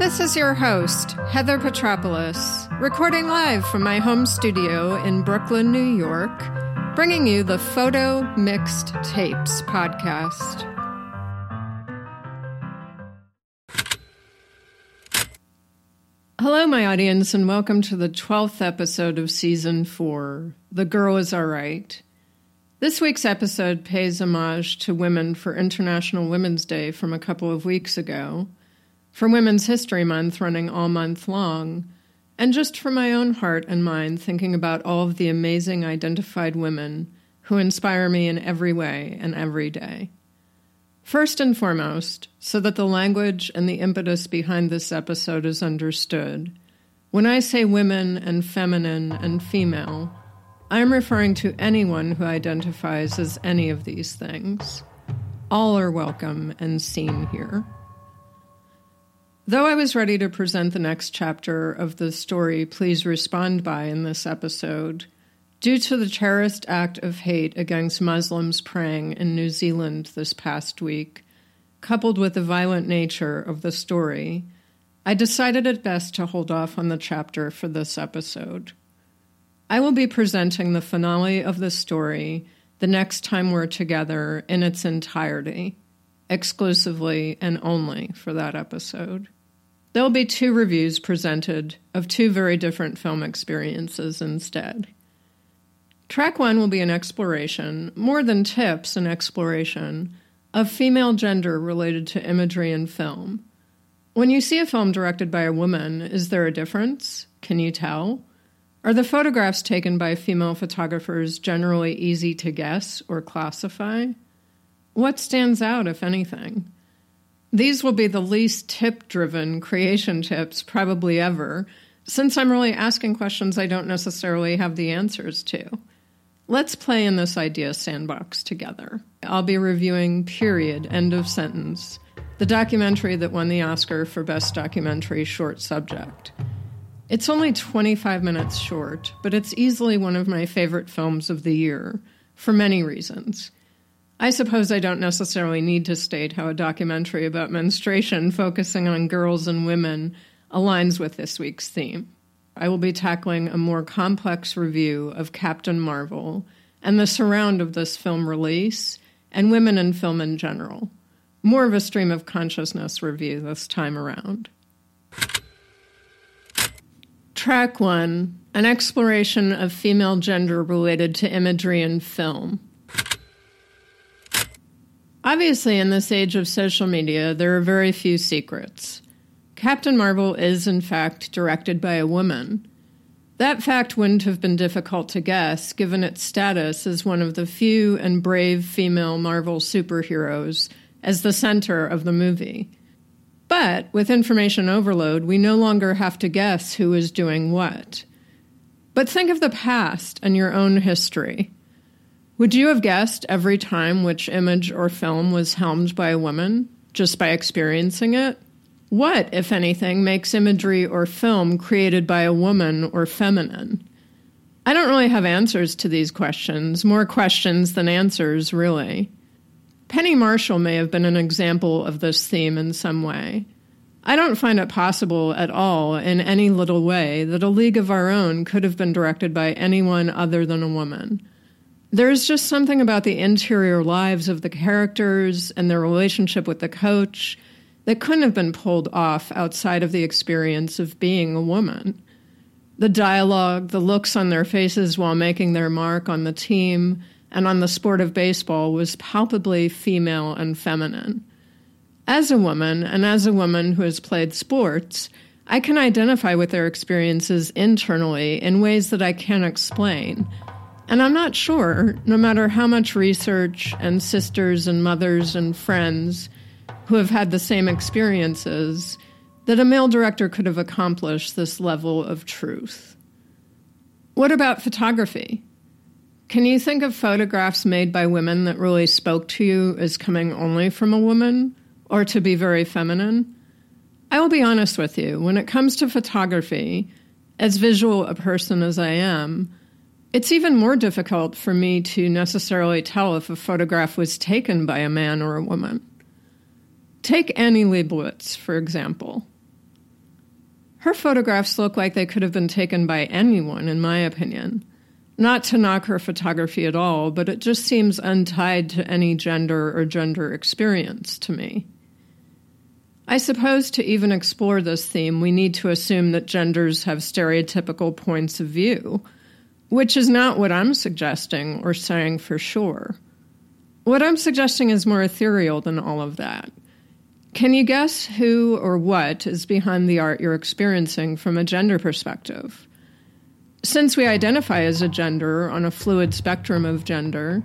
This is your host, Heather Petropoulos, recording live from my home studio in Brooklyn, New York, bringing you the Photo Mixed Tapes podcast. Hello, my audience, and welcome to the 12th episode of Season 4 The Girl Is Alright. This week's episode pays homage to women for International Women's Day from a couple of weeks ago for Women's History Month running all month long, and just for my own heart and mind, thinking about all of the amazing identified women who inspire me in every way and every day. First and foremost, so that the language and the impetus behind this episode is understood, when I say women and feminine and female, I am referring to anyone who identifies as any of these things. All are welcome and seen here. Though I was ready to present the next chapter of the story Please Respond By in this episode, due to the terrorist act of hate against Muslims praying in New Zealand this past week, coupled with the violent nature of the story, I decided it best to hold off on the chapter for this episode. I will be presenting the finale of the story the next time we're together in its entirety, exclusively and only for that episode. There'll be two reviews presented of two very different film experiences instead. Track one will be an exploration, more than tips, an exploration, of female gender related to imagery in film. When you see a film directed by a woman, is there a difference? Can you tell? Are the photographs taken by female photographers generally easy to guess or classify? What stands out, if anything? These will be the least tip driven creation tips probably ever, since I'm really asking questions I don't necessarily have the answers to. Let's play in this idea sandbox together. I'll be reviewing Period, End of Sentence, the documentary that won the Oscar for Best Documentary Short Subject. It's only 25 minutes short, but it's easily one of my favorite films of the year, for many reasons. I suppose I don't necessarily need to state how a documentary about menstruation focusing on girls and women aligns with this week's theme. I will be tackling a more complex review of Captain Marvel and the surround of this film release and women in film in general. More of a stream of consciousness review this time around. Track 1 An exploration of female gender related to imagery in film. Obviously, in this age of social media, there are very few secrets. Captain Marvel is, in fact, directed by a woman. That fact wouldn't have been difficult to guess, given its status as one of the few and brave female Marvel superheroes as the center of the movie. But with information overload, we no longer have to guess who is doing what. But think of the past and your own history. Would you have guessed every time which image or film was helmed by a woman, just by experiencing it? What, if anything, makes imagery or film created by a woman or feminine? I don't really have answers to these questions, more questions than answers, really. Penny Marshall may have been an example of this theme in some way. I don't find it possible at all, in any little way, that A League of Our Own could have been directed by anyone other than a woman. There's just something about the interior lives of the characters and their relationship with the coach that couldn't have been pulled off outside of the experience of being a woman. The dialogue, the looks on their faces while making their mark on the team and on the sport of baseball was palpably female and feminine. As a woman, and as a woman who has played sports, I can identify with their experiences internally in ways that I can't explain and I'm not sure, no matter how much research and sisters and mothers and friends who have had the same experiences, that a male director could have accomplished this level of truth. What about photography? Can you think of photographs made by women that really spoke to you as coming only from a woman or to be very feminine? I will be honest with you, when it comes to photography, as visual a person as I am, it's even more difficult for me to necessarily tell if a photograph was taken by a man or a woman. Take Annie Leibovitz, for example. Her photographs look like they could have been taken by anyone, in my opinion. Not to knock her photography at all, but it just seems untied to any gender or gender experience to me. I suppose to even explore this theme, we need to assume that genders have stereotypical points of view, which is not what I'm suggesting or saying for sure. What I'm suggesting is more ethereal than all of that. Can you guess who or what is behind the art you're experiencing from a gender perspective? Since we identify as a gender on a fluid spectrum of gender,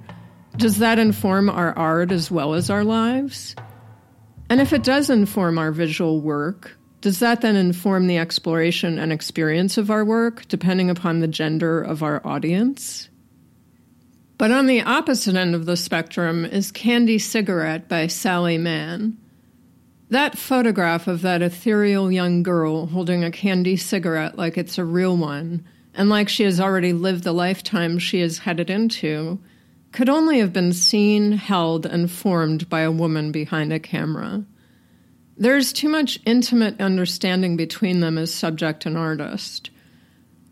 does that inform our art as well as our lives? And if it does inform our visual work, does that then inform the exploration and experience of our work, depending upon the gender of our audience? But on the opposite end of the spectrum is Candy Cigarette by Sally Mann. That photograph of that ethereal young girl holding a candy cigarette like it's a real one and like she has already lived the lifetime she is headed into, could only have been seen, held, and formed by a woman behind a camera. There's too much intimate understanding between them as subject and artist.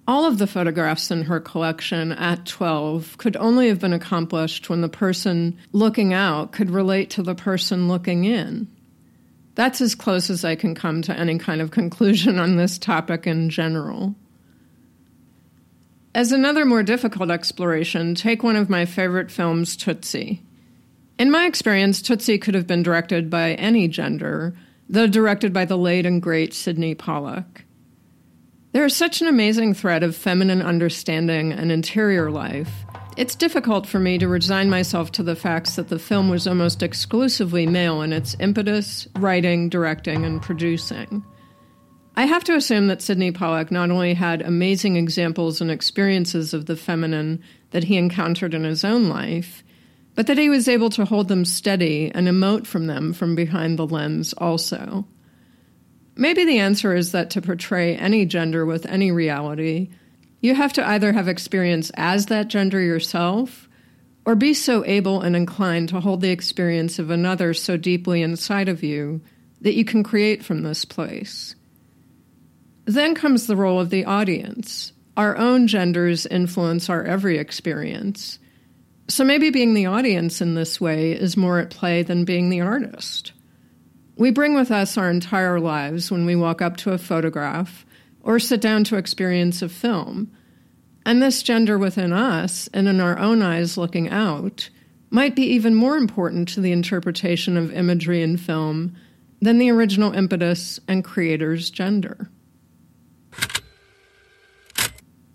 All of the photographs in her collection at 12 could only have been accomplished when the person looking out could relate to the person looking in. That's as close as I can come to any kind of conclusion on this topic in general. As another more difficult exploration, take one of my favorite films, Tootsie. In my experience, Tootsie could have been directed by any gender, though directed by the late and great Sydney Pollack. There is such an amazing thread of feminine understanding and interior life. It's difficult for me to resign myself to the facts that the film was almost exclusively male in its impetus, writing, directing, and producing. I have to assume that Sydney Pollack not only had amazing examples and experiences of the feminine that he encountered in his own life, but that he was able to hold them steady and emote from them from behind the lens also. Maybe the answer is that to portray any gender with any reality, you have to either have experience as that gender yourself or be so able and inclined to hold the experience of another so deeply inside of you that you can create from this place. Then comes the role of the audience. Our own genders influence our every experience. So maybe being the audience in this way is more at play than being the artist. We bring with us our entire lives when we walk up to a photograph or sit down to experience a film. And this gender within us and in our own eyes looking out might be even more important to the interpretation of imagery in film than the original impetus and creator's gender.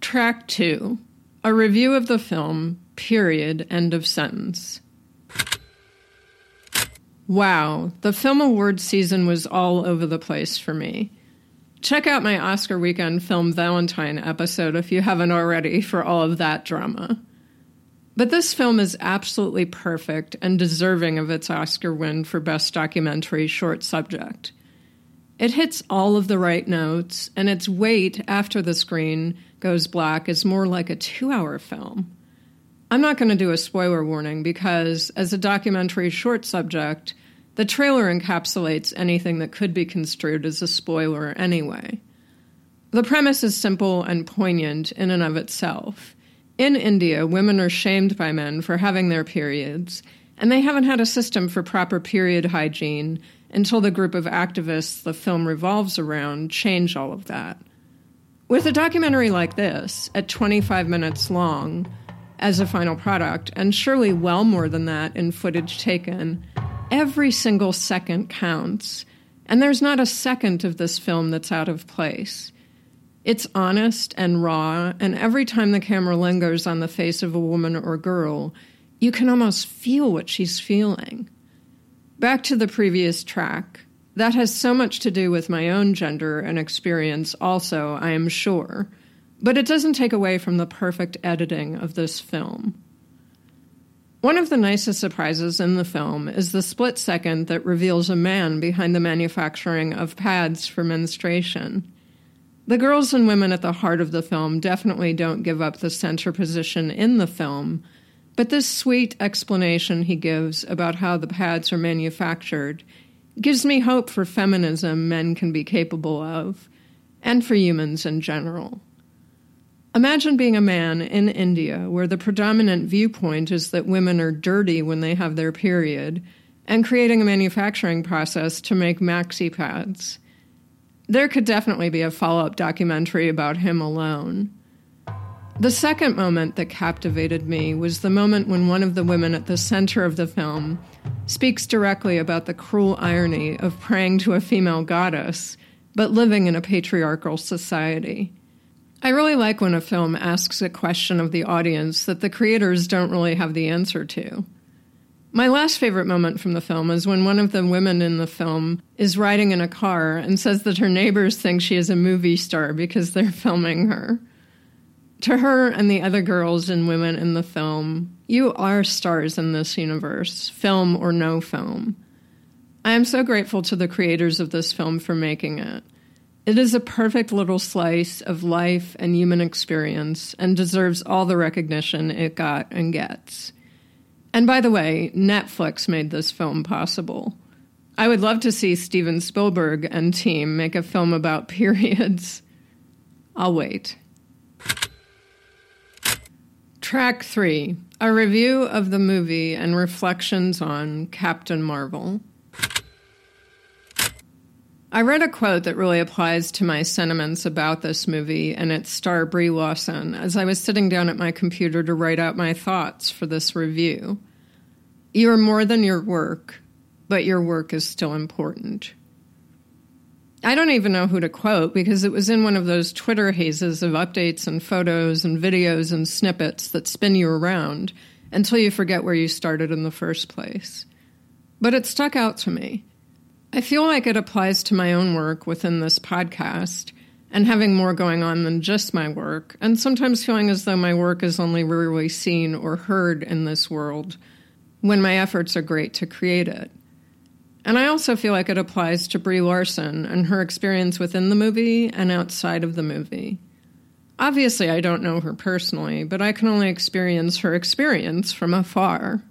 Track 2 A review of the film, period, end of sentence. Wow, the film awards season was all over the place for me. Check out my Oscar weekend film Valentine episode if you haven't already for all of that drama. But this film is absolutely perfect and deserving of its Oscar win for Best Documentary Short Subject. It hits all of the right notes, and its weight after the screen goes black is more like a two hour film. I'm not going to do a spoiler warning because, as a documentary short subject, the trailer encapsulates anything that could be construed as a spoiler anyway. The premise is simple and poignant in and of itself. In India, women are shamed by men for having their periods, and they haven't had a system for proper period hygiene until the group of activists the film revolves around change all of that. With a documentary like this, at 25 minutes long, as a final product, and surely well more than that in footage taken, every single second counts. And there's not a second of this film that's out of place. It's honest and raw, and every time the camera lingers on the face of a woman or girl, you can almost feel what she's feeling. Back to the previous track. That has so much to do with my own gender and experience, also, I am sure, but it doesn't take away from the perfect editing of this film. One of the nicest surprises in the film is the split second that reveals a man behind the manufacturing of pads for menstruation. The girls and women at the heart of the film definitely don't give up the center position in the film, but this sweet explanation he gives about how the pads are manufactured gives me hope for feminism men can be capable of. and for humans in general. Imagine being a man in India where the predominant viewpoint is that women are dirty when they have their period, and creating a manufacturing process to make maxi pads. There could definitely be a follow up documentary about him alone. The second moment that captivated me was the moment when one of the women at the center of the film speaks directly about the cruel irony of praying to a female goddess, but living in a patriarchal society. I really like when a film asks a question of the audience that the creators don't really have the answer to. My last favorite moment from the film is when one of the women in the film is riding in a car and says that her neighbors think she is a movie star because they're filming her. To her and the other girls and women in the film, you are stars in this universe, film or no film. I am so grateful to the creators of this film for making it. It is a perfect little slice of life and human experience and deserves all the recognition it got and gets. And by the way, Netflix made this film possible. I would love to see Steven Spielberg and team make a film about periods. I'll wait. Track 3 A review of the movie and reflections on Captain Marvel. I read a quote that really applies to my sentiments about this movie and its star Brie Larson as I was sitting down at my computer to write out my thoughts for this review. You are more than your work, but your work is still important. I don't even know who to quote because it was in one of those Twitter hazes of updates and photos and videos and snippets that spin you around until you forget where you started in the first place. But it stuck out to me. I feel like it applies to my own work within this podcast and having more going on than just my work, and sometimes feeling as though my work is only rarely seen or heard in this world when my efforts are great to create it. And I also feel like it applies to Brie Larson and her experience within the movie and outside of the movie. Obviously, I don't know her personally, but I can only experience her experience from afar.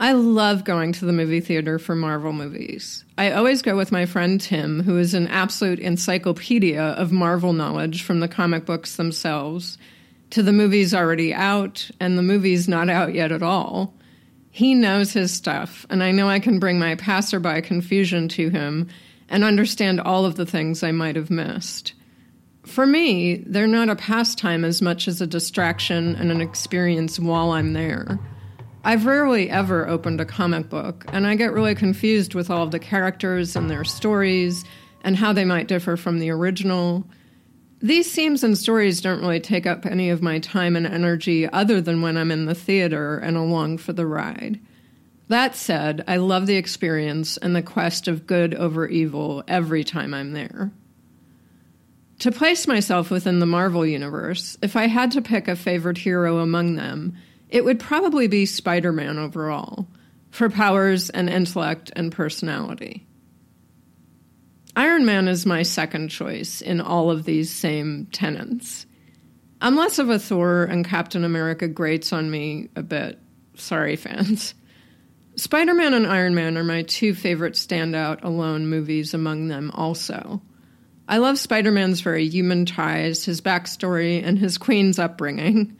I love going to the movie theater for Marvel movies. I always go with my friend Tim, who is an absolute encyclopedia of Marvel knowledge from the comic books themselves to the movies already out and the movies not out yet at all. He knows his stuff, and I know I can bring my passerby confusion to him and understand all of the things I might have missed. For me, they're not a pastime as much as a distraction and an experience while I'm there. I've rarely ever opened a comic book, and I get really confused with all of the characters and their stories and how they might differ from the original. These themes and stories don't really take up any of my time and energy other than when I'm in the theater and along for the ride. That said, I love the experience and the quest of good over evil every time I'm there. To place myself within the Marvel Universe, if I had to pick a favorite hero among them, it would probably be Spider Man overall, for powers and intellect and personality. Iron Man is my second choice in all of these same tenets. I'm less of a Thor and Captain America grates on me a bit. Sorry, fans. Spider Man and Iron Man are my two favorite standout alone movies among them, also. I love Spider Man's very human ties, his backstory, and his Queens upbringing.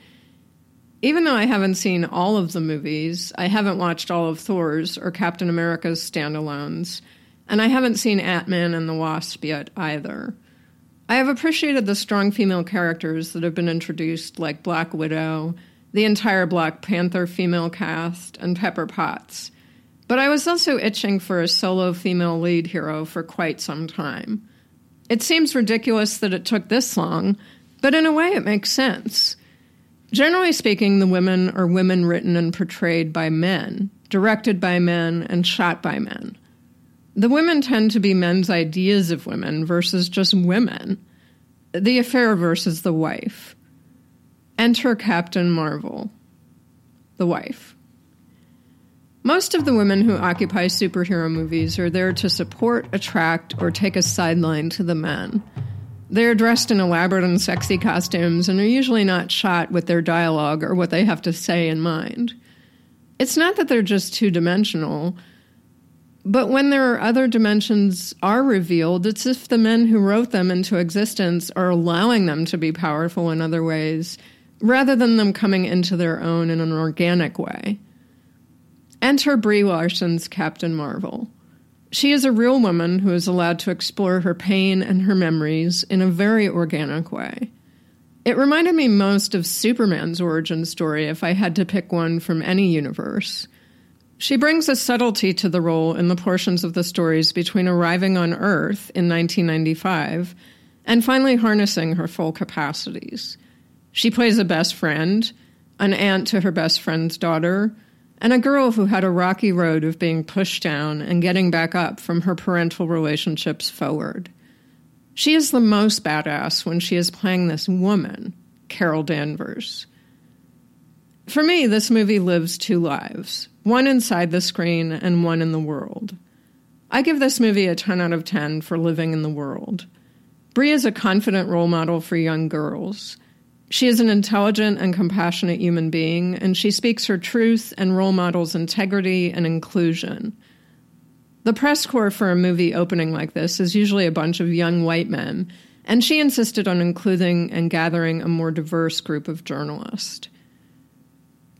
Even though I haven't seen all of the movies, I haven't watched all of Thor's or Captain America's standalones, and I haven't seen Ant Man and the Wasp yet either. I have appreciated the strong female characters that have been introduced, like Black Widow, the entire Black Panther female cast, and Pepper Potts. But I was also itching for a solo female lead hero for quite some time. It seems ridiculous that it took this long, but in a way it makes sense. Generally speaking, the women are women written and portrayed by men, directed by men, and shot by men. The women tend to be men's ideas of women versus just women. The affair versus the wife. Enter Captain Marvel, the wife. Most of the women who occupy superhero movies are there to support, attract, or take a sideline to the men. They're dressed in elaborate and sexy costumes and are usually not shot with their dialogue or what they have to say in mind. It's not that they're just two dimensional, But when there are other dimensions are revealed, it's if the men who wrote them into existence are allowing them to be powerful in other ways, rather than them coming into their own in an organic way. Enter Brie Larson's Captain Marvel. She is a real woman who is allowed to explore her pain and her memories in a very organic way. It reminded me most of Superman's origin story if I had to pick one from any universe. She brings a subtlety to the role in the portions of the stories between arriving on Earth in 1995 and finally harnessing her full capacities. She plays a best friend, an aunt to her best friend's daughter, and a girl who had a rocky road of being pushed down and getting back up from her parental relationships forward. She is the most badass when she is playing this woman, Carol Danvers. For me, this movie lives two lives one inside the screen and one in the world. I give this movie a 10 out of 10 for living in the world. Brie is a confident role model for young girls. She is an intelligent and compassionate human being, and she speaks her truth and role models integrity and inclusion. The press corps for a movie opening like this is usually a bunch of young white men, and she insisted on including and gathering a more diverse group of journalists.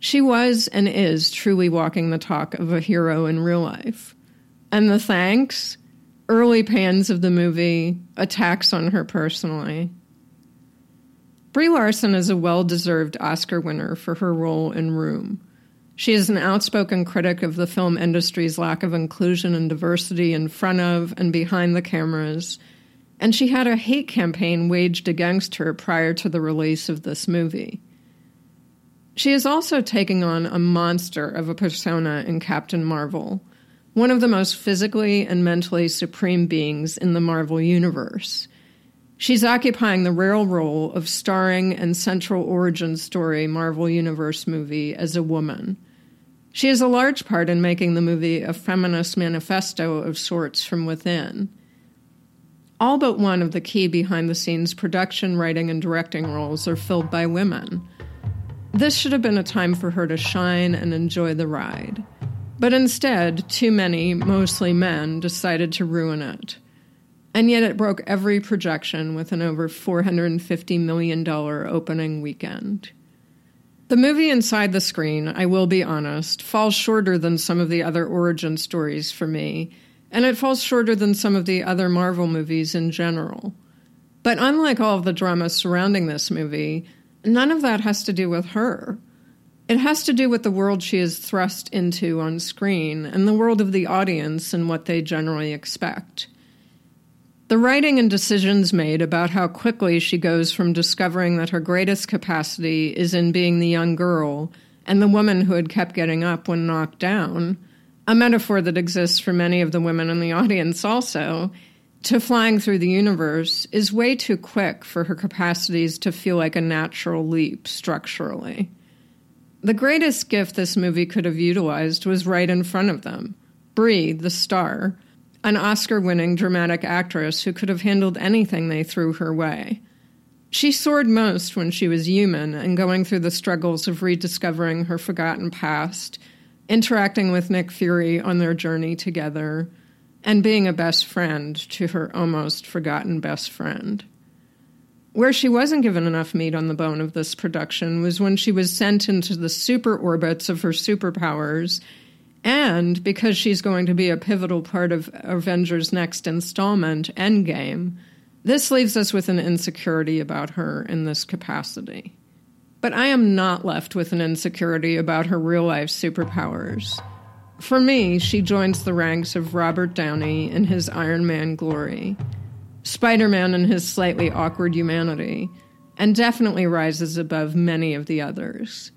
She was and is truly walking the talk of a hero in real life. And the thanks, early pans of the movie, attacks on her personally. Brie Larson is a well deserved Oscar winner for her role in Room. She is an outspoken critic of the film industry's lack of inclusion and diversity in front of and behind the cameras, and she had a hate campaign waged against her prior to the release of this movie. She is also taking on a monster of a persona in Captain Marvel, one of the most physically and mentally supreme beings in the Marvel Universe. She's occupying the rare role of starring in central origin story Marvel Universe movie as a woman. She has a large part in making the movie a feminist manifesto of sorts from within. All but one of the key behind the scenes production, writing, and directing roles are filled by women. This should have been a time for her to shine and enjoy the ride. But instead, too many, mostly men, decided to ruin it. And yet it broke every projection with an over $450 million opening weekend. The movie inside the screen, I will be honest, falls shorter than some of the other origin stories for me, and it falls shorter than some of the other Marvel movies in general. But unlike all of the drama surrounding this movie, none of that has to do with her. It has to do with the world she is thrust into on screen and the world of the audience and what they generally expect. The writing and decisions made about how quickly she goes from discovering that her greatest capacity is in being the young girl and the woman who had kept getting up when knocked down, a metaphor that exists for many of the women in the audience also, to flying through the universe is way too quick for her capacities to feel like a natural leap structurally. The greatest gift this movie could have utilized was right in front of them Brie, the star, an Oscar winning dramatic actress who could have handled anything they threw her way. She soared most when she was human and going through the struggles of rediscovering her forgotten past, interacting with Nick Fury on their journey together and being a best friend to her almost forgotten best friend. Where she wasn't given enough meat on the bone of this production was when she was sent into the super orbits of her superpowers, and because she's going to be a pivotal part of Avengers' next installment, Endgame, this leaves us with an insecurity about her in this capacity. But I am not left with an insecurity about her real life superpowers. For me, she joins the ranks of Robert Downey in his Iron Man glory, Spider Man in his slightly awkward humanity, and definitely rises above many of the others.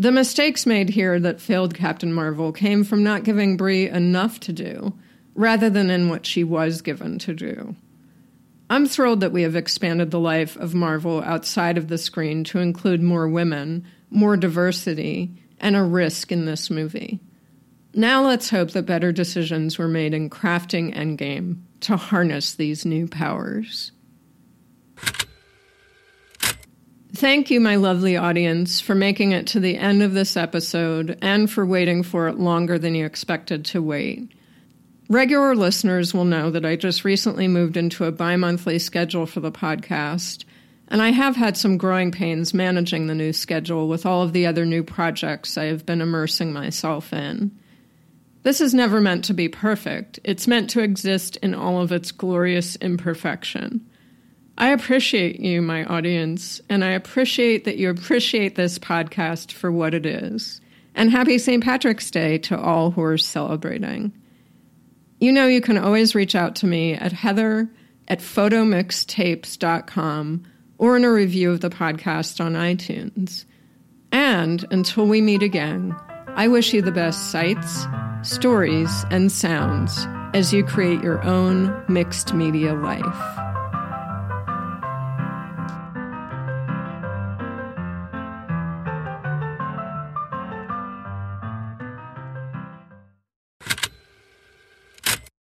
The mistakes made here that failed Captain Marvel came from not giving Brie enough to do, rather than in what she was given to do. I'm thrilled that we have expanded the life of Marvel outside of the screen to include more women, more diversity, and a risk in this movie. Now let's hope that better decisions were made in crafting Endgame to harness these new powers. Thank you, my lovely audience, for making it to the end of this episode and for waiting for it longer than you expected to wait. Regular listeners will know that I just recently moved into a bi monthly schedule for the podcast, and I have had some growing pains managing the new schedule with all of the other new projects I have been immersing myself in. This is never meant to be perfect, it's meant to exist in all of its glorious imperfection. I appreciate you, my audience, and I appreciate that you appreciate this podcast for what it is. And happy St. Patrick's Day to all who are celebrating. You know, you can always reach out to me at heather at photomixtapes.com or in a review of the podcast on iTunes. And until we meet again, I wish you the best sights, stories, and sounds as you create your own mixed media life.